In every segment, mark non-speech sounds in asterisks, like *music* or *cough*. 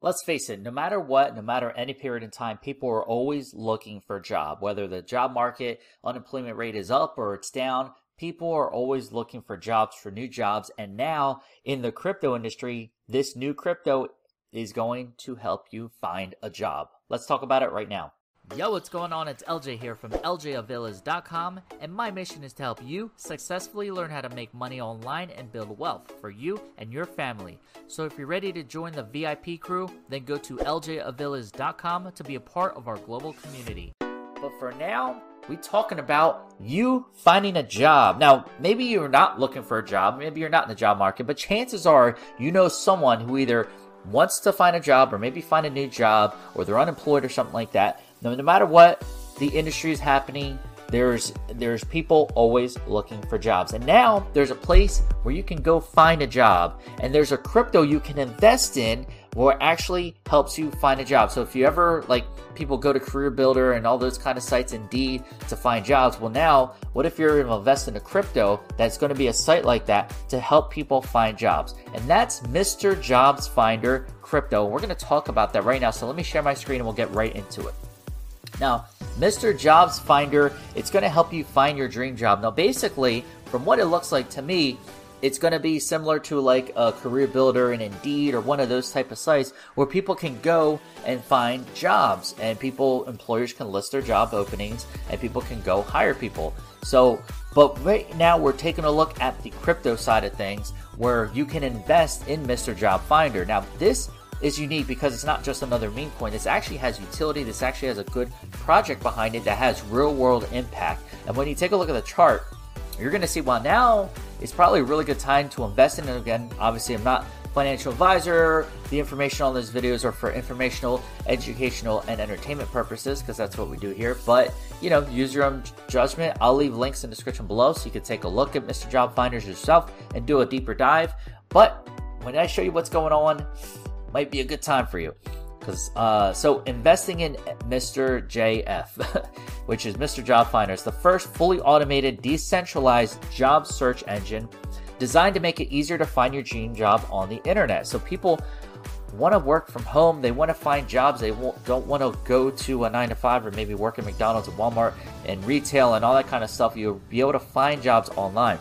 Let's face it, no matter what, no matter any period in time, people are always looking for a job. Whether the job market, unemployment rate is up or it's down, people are always looking for jobs, for new jobs. And now in the crypto industry, this new crypto is going to help you find a job. Let's talk about it right now. Yo, what's going on? It's LJ here from LJAvillas.com, and my mission is to help you successfully learn how to make money online and build wealth for you and your family. So if you're ready to join the VIP crew, then go to LJAvillas.com to be a part of our global community. But for now, we talking about you finding a job. Now, maybe you're not looking for a job, maybe you're not in the job market, but chances are you know someone who either wants to find a job or maybe find a new job or they're unemployed or something like that no, no matter what the industry is happening, there's there's people always looking for jobs. And now there's a place where you can go find a job and there's a crypto you can invest in where it actually helps you find a job. So if you ever like people go to career builder and all those kind of sites indeed to find jobs, well now what if you're to invest in a crypto that's going to be a site like that to help people find jobs? And that's Mr. Jobs Finder Crypto. We're going to talk about that right now. So let me share my screen and we'll get right into it. Now, Mr. Jobs Finder, it's going to help you find your dream job. Now, basically, from what it looks like to me, it's going to be similar to like a career builder and indeed or one of those type of sites where people can go and find jobs and people employers can list their job openings and people can go hire people so but right now we're taking a look at the crypto side of things where you can invest in mr job finder now this is unique because it's not just another meme coin. This actually has utility. This actually has a good project behind it that has real world impact. And when you take a look at the chart, you're going to see well now is probably a really good time to invest in it again. Obviously, I'm not financial advisor. The information on those videos are for informational, educational, and entertainment purposes because that's what we do here. But you know, use your own judgment. I'll leave links in the description below so you can take a look at Mr. Job Finders yourself and do a deeper dive. But when I show you what's going on, might be a good time for you. Because uh, so investing in Mr. JF, *laughs* which is Mr. Job Finder, is the first fully automated, decentralized job search engine designed to make it easier to find your dream job on the internet. So people want to work from home, they want to find jobs, they don't want to go to a nine to five or maybe work at McDonald's and Walmart and retail and all that kind of stuff. You'll be able to find jobs online.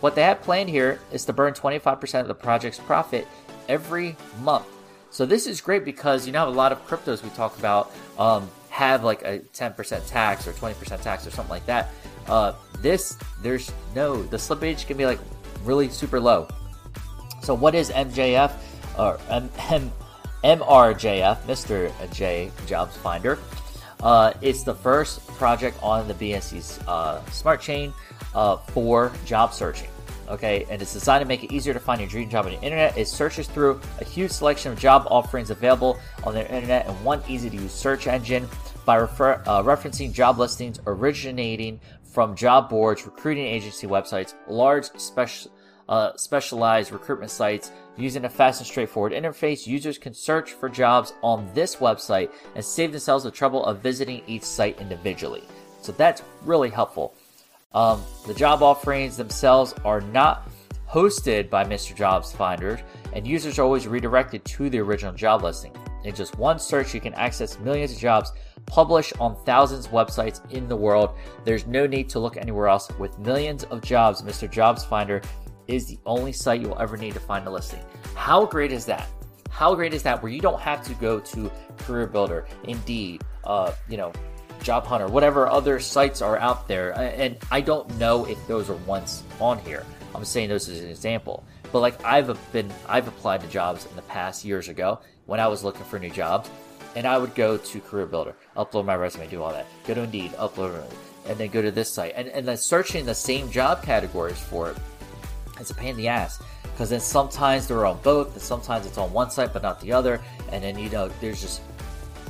What they have planned here is to burn 25% of the project's profit every month so this is great because you know a lot of cryptos we talk about um, have like a 10% tax or 20% tax or something like that. Uh, this there's no the slippage can be like really super low. So what is MJF or M- M- MRJF, Mr. J Jobs Finder? Uh, it's the first project on the BSC's uh, smart chain uh, for job searching okay? And it's designed to make it easier to find your dream job on the internet. It searches through a huge selection of job offerings available on the internet in one easy to use search engine by refer, uh, referencing job listings originating from job boards, recruiting agency websites, large special. Uh, specialized recruitment sites using a fast and straightforward interface. Users can search for jobs on this website and save themselves the trouble of visiting each site individually. So that's really helpful. Um, the job offerings themselves are not hosted by Mr. Jobs Finder, and users are always redirected to the original job listing. In just one search, you can access millions of jobs published on thousands of websites in the world. There's no need to look anywhere else. With millions of jobs, Mr. Jobs Finder is the only site you'll ever need to find a listing. How great is that? How great is that? Where you don't have to go to Career Builder, Indeed, uh, you know, Job Hunter, whatever other sites are out there. And I don't know if those are once on here. I'm saying those as an example. But like I've been, I've applied to jobs in the past years ago when I was looking for new jobs, and I would go to Career Builder, upload my resume, do all that. Go to Indeed, upload it, and then go to this site, and and then searching the same job categories for it. It's a pain in the ass because then sometimes they're on both, and sometimes it's on one site but not the other, and then you know there's just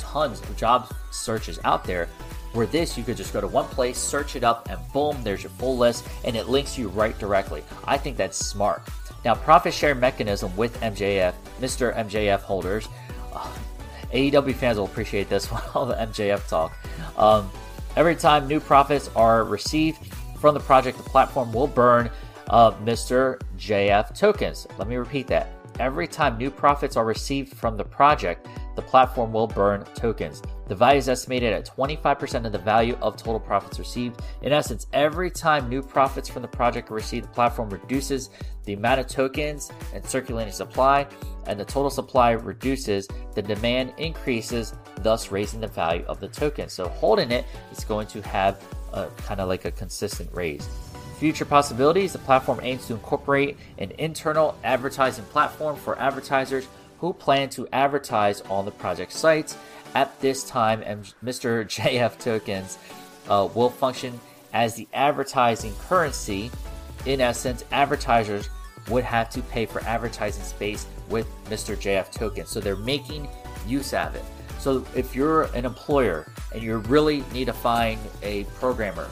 tons of job searches out there. Where this, you could just go to one place, search it up, and boom, there's your full list, and it links you right directly. I think that's smart. Now, profit share mechanism with MJF, Mr. MJF holders. Uh, AEW fans will appreciate this *laughs* one, all the MJF talk. Um, every time new profits are received from the project, the platform will burn uh, Mr. JF tokens. Let me repeat that. Every time new profits are received from the project, the platform will burn tokens. The value is estimated at 25% of the value of total profits received. In essence, every time new profits from the project are received, the platform reduces the amount of tokens and circulating supply, and the total supply reduces, the demand increases, thus raising the value of the token. So holding it is going to have a kind of like a consistent raise. Future possibilities the platform aims to incorporate an internal advertising platform for advertisers who plan to advertise on the project sites. At this time, and Mr. JF tokens uh, will function as the advertising currency. In essence, advertisers would have to pay for advertising space with Mr. JF tokens. So they're making use of it. So if you're an employer and you really need to find a programmer,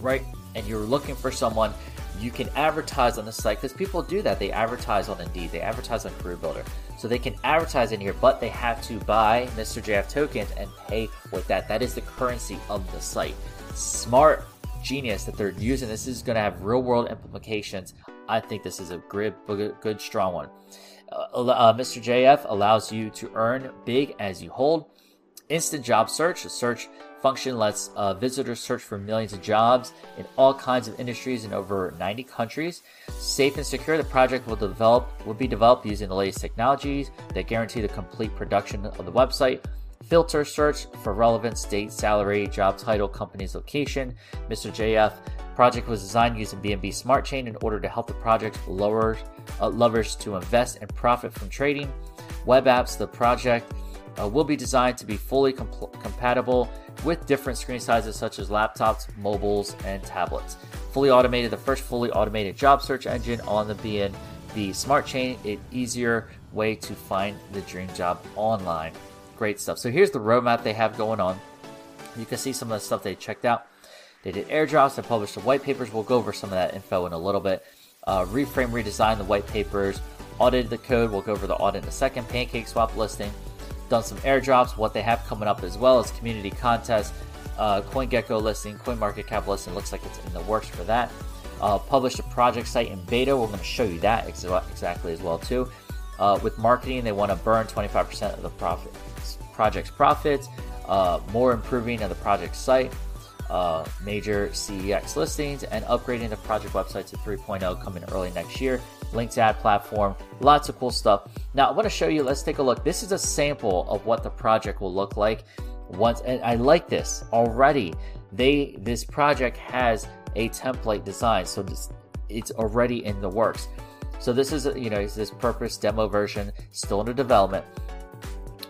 right, and you're looking for someone, you can advertise on the site because people do that. They advertise on Indeed, they advertise on Career Builder. So they can advertise in here, but they have to buy Mr. JF tokens and pay with that. That is the currency of the site. Smart genius that they're using. This is going to have real world implications. I think this is a good, good, strong one. Uh, uh, Mr. JF allows you to earn big as you hold. Instant job search. The search function lets uh, visitors search for millions of jobs in all kinds of industries in over 90 countries. Safe and secure, the project will develop will be developed using the latest technologies that guarantee the complete production of the website. Filter search for relevant state, salary, job title, company's location. Mr. JF project was designed using BNB Smart Chain in order to help the project lower, uh, lovers to invest and profit from trading. Web apps, the project uh, will be designed to be fully comp- compatible with different screen sizes such as laptops, mobiles, and tablets. Fully automated, the first fully automated job search engine on the BNB Smart Chain, an easier way to find the dream job online. Great stuff. So here's the roadmap they have going on. You can see some of the stuff they checked out. They did airdrops, they published the white papers. We'll go over some of that info in a little bit. Uh, reframe, redesign the white papers, audited the code. We'll go over the audit in a second. Pancake swap listing, done some airdrops, what they have coming up as well as community contests, uh, CoinGecko listing, CoinMarketCap listing. Looks like it's in the works for that. Uh, published a project site in beta. We're going to show you that ex- exactly as well too. Uh, with marketing, they want to burn 25% of the profit, project's profits. Uh, more improving of the project site. Uh, major CEX listings and upgrading the project website to 3.0 coming early next year linked ad platform, lots of cool stuff. Now I want to show you, let's take a look. This is a sample of what the project will look like once, and I like this already. They, this project has a template design, so this, it's already in the works. So this is, you know, this purpose demo version still under development,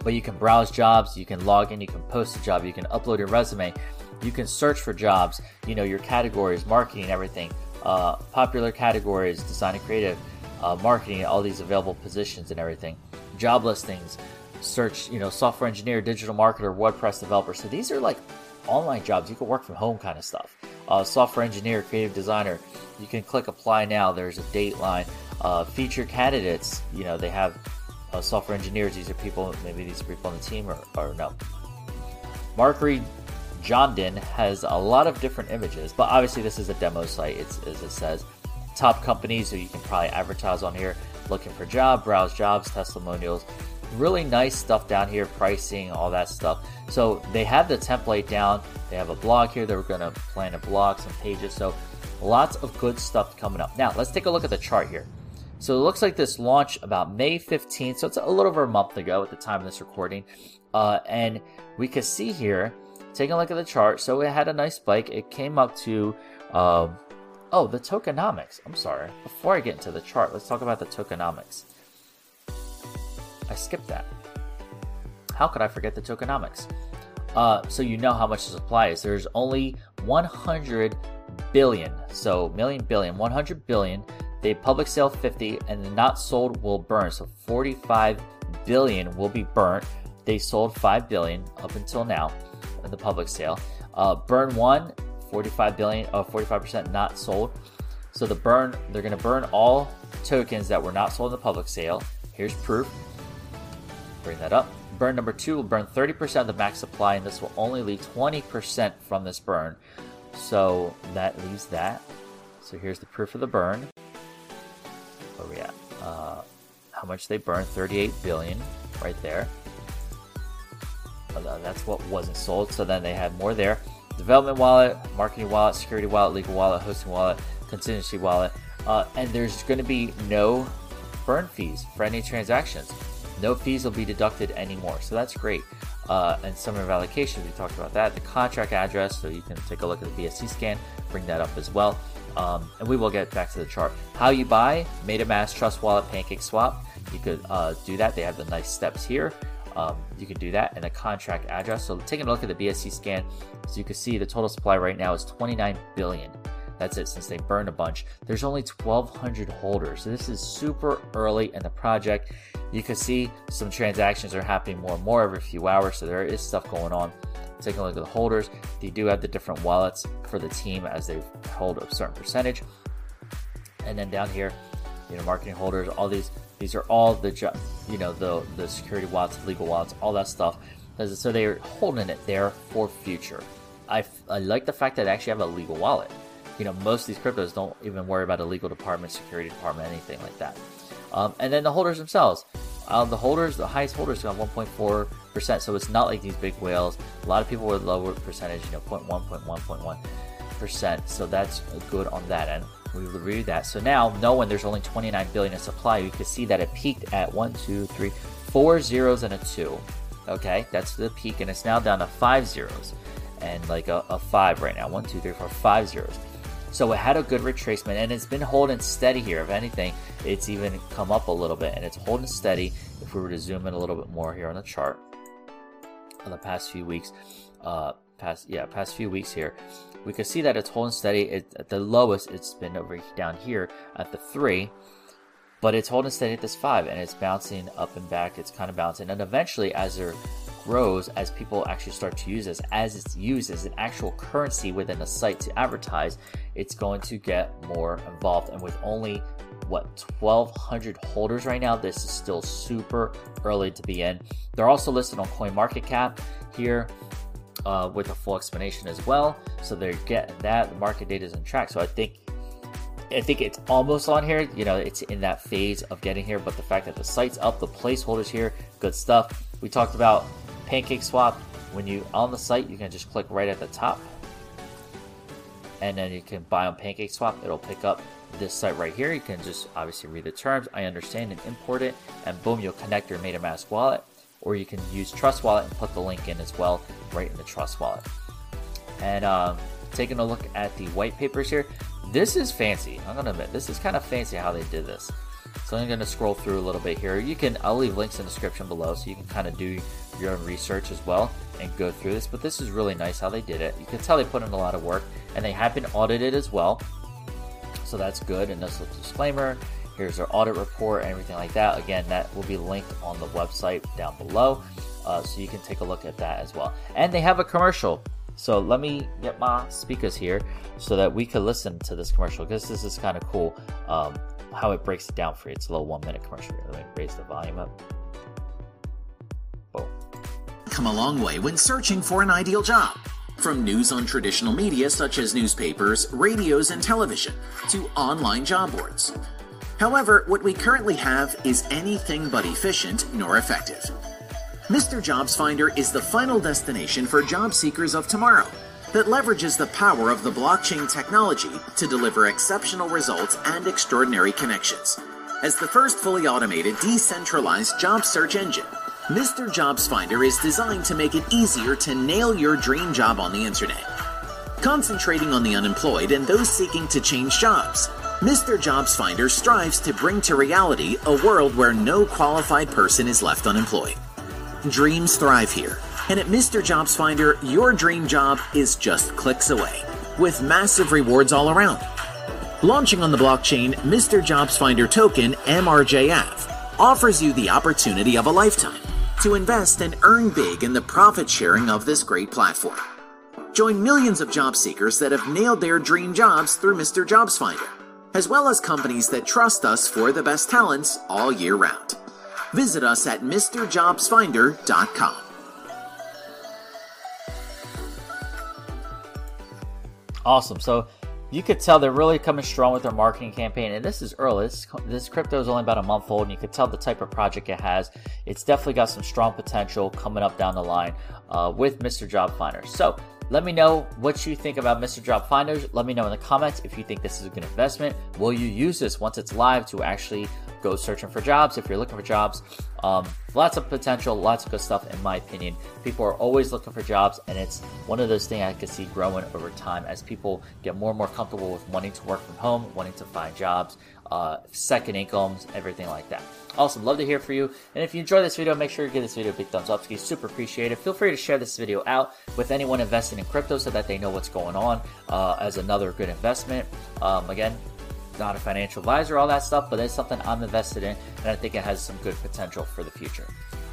but you can browse jobs, you can log in, you can post a job, you can upload your resume, you can search for jobs, you know, your categories, marketing, everything uh, popular categories, design and creative, uh, marketing, all these available positions and everything, job listings, search, you know, software engineer, digital marketer, WordPress developer. So these are like online jobs. You can work from home kind of stuff. Uh, software engineer, creative designer. You can click apply now. There's a date line. Uh, feature candidates. You know, they have uh, software engineers. These are people, maybe these are people on the team or, or no. Marketing Jondin has a lot of different images, but obviously this is a demo site. It's as it says, top companies who you can probably advertise on here. Looking for job, browse jobs, testimonials. Really nice stuff down here, pricing, all that stuff. So they have the template down. They have a blog here. They're going to plan a blog, some pages. So lots of good stuff coming up. Now let's take a look at the chart here. So it looks like this launched about May 15th. So it's a little over a month ago at the time of this recording. Uh, and we can see here taking a look at the chart, so it had a nice spike. It came up to, um, oh, the tokenomics. I'm sorry. Before I get into the chart, let's talk about the tokenomics. I skipped that. How could I forget the tokenomics? Uh, so you know how much the supply is. There's only 100 billion, so million billion, 100 billion. They public sale 50, and the not sold will burn. So 45 billion will be burnt. They sold 5 billion up until now in the public sale. Uh, burn one, 45 billion, uh, 45% not sold. So the burn, they're going to burn all tokens that were not sold in the public sale. Here's proof. Bring that up. Burn number two will burn 30% of the max supply, and this will only leave 20% from this burn. So that leaves that. So here's the proof of the burn. Where we at? Uh, how much they burned 38 billion right there. Uh, that's what wasn't sold. So then they had more there. Development wallet, marketing wallet, security wallet, legal wallet, hosting wallet, contingency wallet. Uh, and there's going to be no burn fees for any transactions. No fees will be deducted anymore. So that's great. Uh, and summer of allocations, we talked about that. The contract address, so you can take a look at the BSC scan, bring that up as well. Um, and we will get back to the chart. How you buy MetaMask, Trust Wallet, Pancake Swap. You could uh, do that. They have the nice steps here. Um, you can do that and a contract address. So taking a look at the BSC scan, so you can see the total supply right now is 29 billion. That's it since they burned a bunch. There's only 1,200 holders. So this is super early in the project. You can see some transactions are happening more and more every few hours. So there is stuff going on. Taking a look at the holders, they do have the different wallets for the team as they hold a certain percentage. And then down here, you know, marketing holders, all these, these are all the, you know, the the security wallets, legal wallets, all that stuff. So they're holding it there for future. I, I like the fact that they actually have a legal wallet. You know, most of these cryptos don't even worry about a legal department, security department, anything like that. Um, and then the holders themselves. Uh, the holders, the highest holders got 1.4%. So it's not like these big whales. A lot of people with lower percentage, you know, 0.1, 0.1, 0.1%. So that's good on that end. We reviewed that. So now, knowing there's only 29 billion in supply, you can see that it peaked at one, two, three, four zeros and a two. Okay, that's the peak, and it's now down to five zeros and like a, a five right now. One, two, three, four, five zeros. So it had a good retracement and it's been holding steady here. If anything, it's even come up a little bit and it's holding steady. If we were to zoom in a little bit more here on the chart the past few weeks, uh, past yeah, past few weeks here, we can see that it's holding steady. It, at the lowest, it's been over down here at the three, but it's holding steady at this five and it's bouncing up and back. It's kind of bouncing, and eventually, as there grows as people actually start to use this, as it's used as an actual currency within a site to advertise, it's going to get more involved. And with only what 1200 holders right now, this is still super early to be in. They're also listed on CoinMarketCap here. Uh, with a full explanation as well, so they're getting that. The market data is in track, so I think I think it's almost on here. You know, it's in that phase of getting here, but the fact that the site's up, the placeholders here, good stuff. We talked about Pancake Swap, when you on the site, you can just click right at the top, and then you can buy on Pancake Swap. It'll pick up this site right here. You can just obviously read the terms, I understand, and import it, and boom, you'll connect your MetaMask wallet, or you can use Trust Wallet and put the link in as well, right in the Trust Wallet. And um, taking a look at the white papers here, this is fancy. I'm gonna admit, this is kind of fancy how they did this. So I'm to scroll through a little bit here. You can, I'll leave links in the description below so you can kind of do your own research as well and go through this. But this is really nice how they did it. You can tell they put in a lot of work and they have been audited as well. So that's good. And is a disclaimer. Here's their audit report and everything like that. Again, that will be linked on the website down below. Uh, so you can take a look at that as well. And they have a commercial. So let me get my speakers here so that we can listen to this commercial because this is kind of cool. Um, how it breaks it down for you. It's a little one minute commercial here. Let me raise the volume up. Boom. Come a long way when searching for an ideal job. From news on traditional media such as newspapers, radios, and television, to online job boards. However, what we currently have is anything but efficient nor effective. Mr. Jobs Finder is the final destination for job seekers of tomorrow that leverages the power of the blockchain technology to deliver exceptional results and extraordinary connections. As the first fully automated, decentralized job search engine, Mr. Jobs Finder is designed to make it easier to nail your dream job on the internet. Concentrating on the unemployed and those seeking to change jobs, Mr. Jobs Finder strives to bring to reality a world where no qualified person is left unemployed. Dreams thrive here and at Mr. Jobs Finder, your dream job is just clicks away, with massive rewards all around. Launching on the blockchain, Mr. Jobs Finder token MRJF offers you the opportunity of a lifetime to invest and earn big in the profit sharing of this great platform. Join millions of job seekers that have nailed their dream jobs through Mr. Jobs Finder, as well as companies that trust us for the best talents all year round. Visit us at MrJobsFinder.com. Awesome. So you could tell they're really coming strong with their marketing campaign. And this is early. This, this crypto is only about a month old, and you could tell the type of project it has. It's definitely got some strong potential coming up down the line uh, with Mr. Job Finder. So let me know what you think about Mr. Job Finders. Let me know in the comments if you think this is a good investment. Will you use this once it's live to actually go searching for jobs if you're looking for jobs? Um, lots of potential, lots of good stuff, in my opinion. People are always looking for jobs, and it's one of those things I can see growing over time as people get more and more comfortable with wanting to work from home, wanting to find jobs, uh, second incomes, everything like that. Awesome. Love to hear from you. And if you enjoyed this video, make sure you give this video a big thumbs up. It's super appreciated. Feel free to share this video out with anyone investing in crypto so that they know what's going on uh, as another good investment. Um, again, not a financial advisor, all that stuff, but it's something I'm invested in, and I think it has some good potential for the future.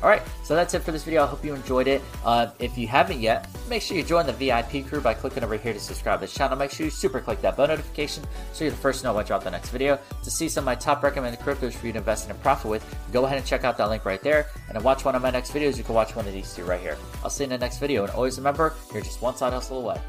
All right, so that's it for this video. I hope you enjoyed it. Uh, if you haven't yet, make sure you join the VIP crew by clicking over here to subscribe to this channel. Make sure you super click that bell notification so you're the first to know when I drop the next video. To see some of my top recommended cryptos for you to invest in and profit with, go ahead and check out that link right there. And to watch one of my next videos, you can watch one of these two right here. I'll see you in the next video. And always remember, you're just one side hustle away.